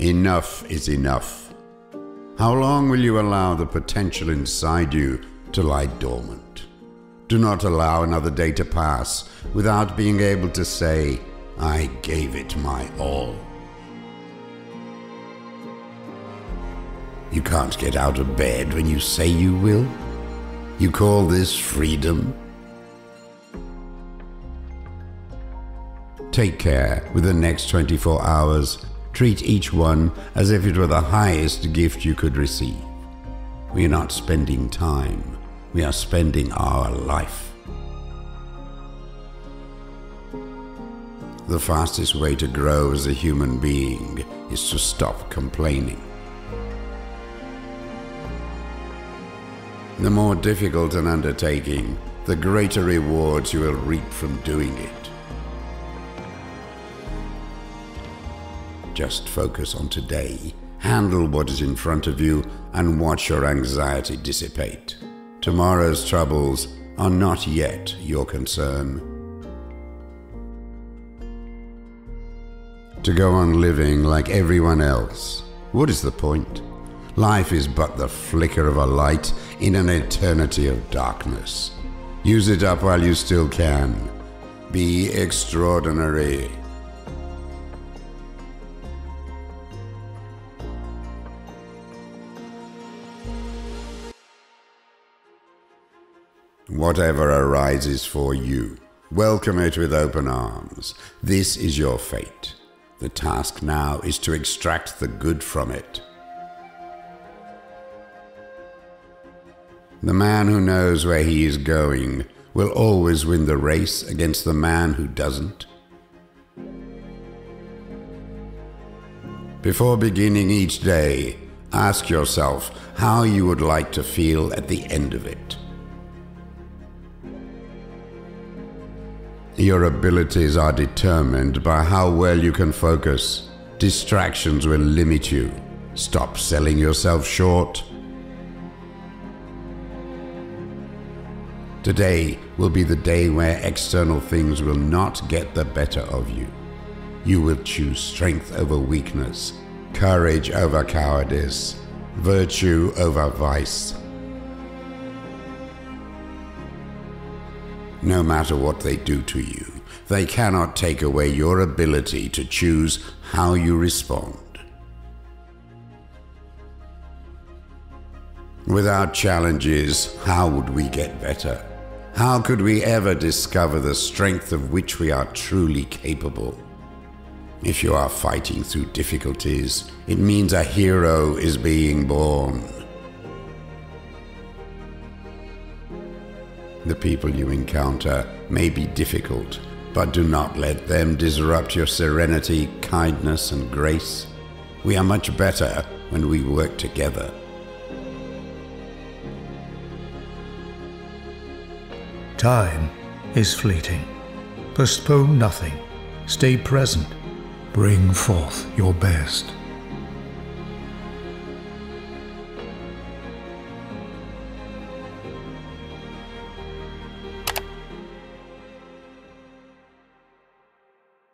Enough is enough. How long will you allow the potential inside you to lie dormant? Do not allow another day to pass without being able to say, I gave it my all. You can't get out of bed when you say you will. You call this freedom? Take care with the next 24 hours. Treat each one as if it were the highest gift you could receive. We are not spending time, we are spending our life. The fastest way to grow as a human being is to stop complaining. The more difficult an undertaking, the greater rewards you will reap from doing it. Just focus on today, handle what is in front of you, and watch your anxiety dissipate. Tomorrow's troubles are not yet your concern. To go on living like everyone else, what is the point? Life is but the flicker of a light in an eternity of darkness. Use it up while you still can. Be extraordinary. Whatever arises for you, welcome it with open arms. This is your fate. The task now is to extract the good from it. The man who knows where he is going will always win the race against the man who doesn't. Before beginning each day, ask yourself how you would like to feel at the end of it. Your abilities are determined by how well you can focus. Distractions will limit you. Stop selling yourself short. Today will be the day where external things will not get the better of you. You will choose strength over weakness, courage over cowardice, virtue over vice. No matter what they do to you, they cannot take away your ability to choose how you respond. Without challenges, how would we get better? How could we ever discover the strength of which we are truly capable? If you are fighting through difficulties, it means a hero is being born. The people you encounter may be difficult, but do not let them disrupt your serenity, kindness, and grace. We are much better when we work together. Time is fleeting. Postpone nothing. Stay present. Bring forth your best.